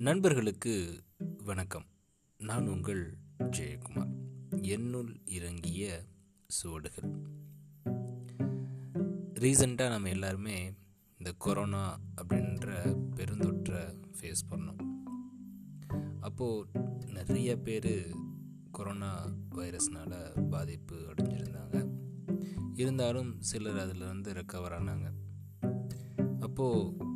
நண்பர்களுக்கு வணக்கம். நான் உங்கள் ஜெயக்குமார். என்னுள் இறங்கிய சுவடுகள் ரீசண்டாக நம்ம எல்லாருமே இந்த கொரோனா அப்படின்ற பெருந்தொற்றை ஃபேஸ் பண்ணோம். அப்போது நிறைய பேர் கொரோனா வைரஸ்னால் பாதிப்பு அடைஞ்சிருந்தாங்க. இருந்தாலும் சிலர் அதிலிருந்து ரெக்கவர் ஆனாங்க. அப்போது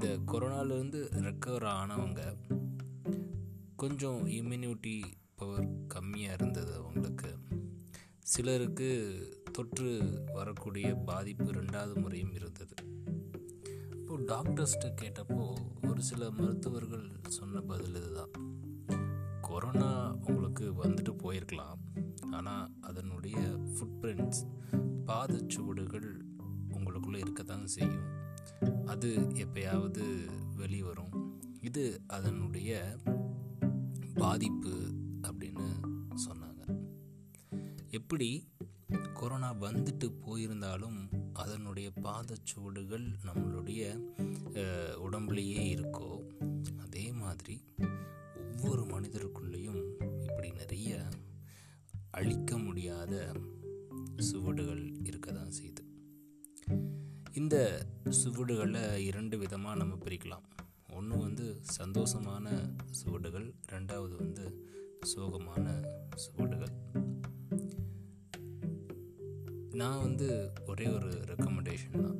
இந்த கொரோனாலேருந்து ரெக்கவர் ஆனவங்க கொஞ்சம் இம்யூனிட்டி பவர் கம்மியாக இருந்தது அவங்களுக்கு. சிலருக்கு தொற்று வரக்கூடிய பாதிப்பு ரெண்டாவது முறையும் இருந்தது. இப்போது டாக்டர்ஸ்கிட்ட கேட்டப்போ ஒரு சில மருத்துவர்கள் சொன்ன பதில் இதுதான். கொரோனா உங்களுக்கு வந்துட்டு போயிருக்கலாம். ஆனால் அதனுடைய ஃபுட் பிரிண்ட்ஸ் பாதச்சுவடுகள் உங்களுக்குள்ளே இருக்கத்தான் செய்யும். அது எப்பயாவது வெளிவரும். இது அதனுடைய பாதிப்பு அப்படின்னு சொன்னாங்க. எப்படி கொரோனா வந்துட்டு போயிருந்தாலும் அதனுடைய பாதச்சுவடுகள் நம்மளுடைய உடம்புலேயே இருக்கோ? அதே மாதிரி ஒவ்வொரு மனிதருக்குள்ளேயும் இப்படி நிறைய அழிக்க முடியாத சுவடுகள் இருக்கு. இந்த சுவடுகளை இரண்டு விதமாக நம்ம பிரிக்கலாம். ஒன்று வந்து சந்தோஷமான சுவடுகள் ரெண்டாவது வந்து சோகமான சுவடுகள். நான் வந்து ஒரே ஒரு ரெக்கமெண்டேஷன் தான்.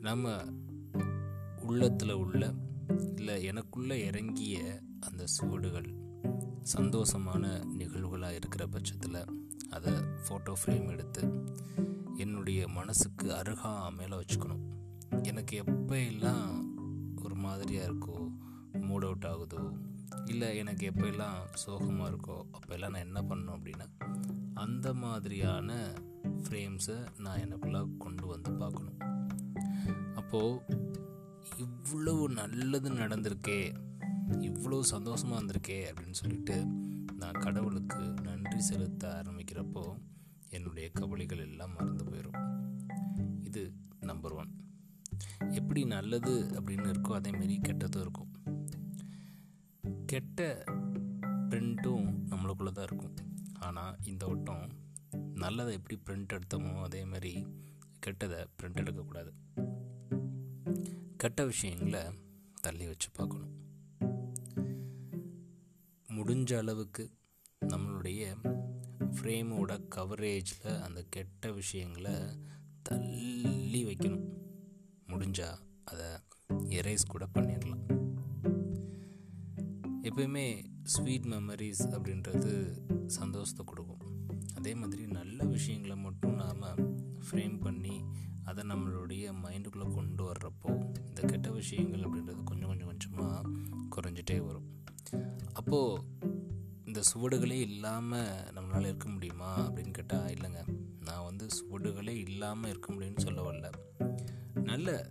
நம்ம உள்ளத்தில் உள்ள இல்லை எனக்குள்ளே இறங்கிய அந்த சுவடுகள் சந்தோஷமான நிகழ்வுகளாக இருக்கிற பட்சத்தில் அதை ஃபோட்டோ ஃப்ரேம் எடுத்து என்னுடைய மனசுக்கு அருகா மேலே வச்சுக்கணும். எனக்கு எப்போ எல்லாம் ஒரு மாதிரியாக இருக்கோ மூட் அவுட் ஆகுதோ இல்லை எனக்கு எப்போ எல்லாம் சோகமாக இருக்கோ அப்போ எல்லாம் நான் என்ன பண்ணணும் அப்படின்னா அந்த மாதிரியான ஃப்ரேம்ஸை நான் எனக்குள்ளே கொண்டு வந்து பார்க்கணும். அப்போது இவ்வளவு நல்லது நடந்திருக்கே இவ்வளோ சந்தோஷமாக இருந்திருக்கே அப்படின்னு சொல்லிட்டு நான் கடவுளுக்கு நன்றி செலுத்த ஆரம்பிக்கிறப்போ என்னுடைய கவலைகள் எல்லாம் மறந்து போயிடும் இது நம்பர் ஒன் எப்படி நல்லது அப்படின்னு இருக்கோ அதேமாரி கெட்டதும் இருக்கும். கெட்ட பிரிண்ட்டும் நம்மளுக்குள்ளே தான் இருக்கும். ஆனால் இந்த வட்டம் நல்லதை எப்படி பிரிண்ட் எடுத்தோமோ அதே மாதிரி கெட்டதை பிரிண்ட் எடுக்கக்கூடாது கெட்ட விஷயங்களை தள்ளி வச்சு பார்க்கணும். முடிஞ்ச அளவுக்கு நம்மளுடைய ஃப்ரேமோட கவரேஜில் அந்த கெட்ட விஷயங்களை தள்ளி வைக்கணும். முடிஞ்சால் அதை எரேஸ் கூட பண்ணிடலாம் எப்பயுமே ஸ்வீட் மெமரிஸ் அப்படின்றது சந்தோஷத்தை கொடுக்கும். அதே மாதிரி நல்ல விஷயங்களை மட்டும் நாம் ஃப்ரேம் பண்ணி அதை நம்மளுடைய மைண்டுக்குள்ளே கொண்டு வர்றப்போ இந்த கெட்ட விஷயங்கள் அப்படின்றது கொஞ்சம் கொஞ்சம் கொஞ்சமாக குறைஞ்சிட்டே வரும். அப்போது இந்த சுவடுகளே இல்லாமல் நம்மளால் இருக்க முடியுமா அப்படின்னு கேட்டால் இல்லைங்க. நான் வந்து சுவடுகளே இல்லாமல் இருக்க முடியும்னு சொல்ல வரல. நல்ல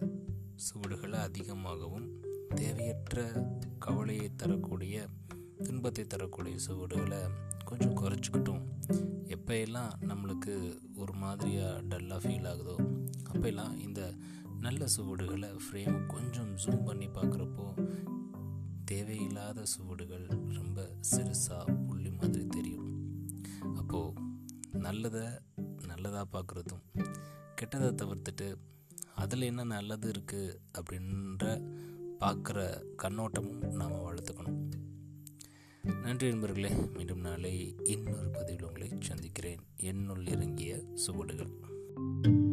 சுவடுகளை அதிகமாகவும் தேவையற்ற கவலையை தரக்கூடிய துன்பத்தை தரக்கூடிய சுவடுகளை கொஞ்சம் குறைச்சிக்கிட்டும். எப்போயெல்லாம் நம்மளுக்கு ஒரு மாதிரியாக டல்லாக ஃபீல் ஆகுதோ அப்போல்லாம் இந்த நல்ல சுவடுகளை ஃப்ரேம் கொஞ்சம் ஜூம் பண்ணி பார்க்குறப்போ தேவையில்லாத சுவடுகள் ரொம்ப சிறுசாக நல்லதை நல்லதாக பார்க்குறதும் கெட்டதை தவிர்த்துட்டு அதில் என்ன நல்லது இருக்குது அப்படின்ற பார்க்குற கண்ணோட்டமும் நாம் வளர்த்துக்கணும். நன்றி நண்பர்களே. மீண்டும் நாளை இன்னொரு பதிவில் உங்களை சந்திக்கிறேன். என்னுள் இறங்கிய சுவடுகள்.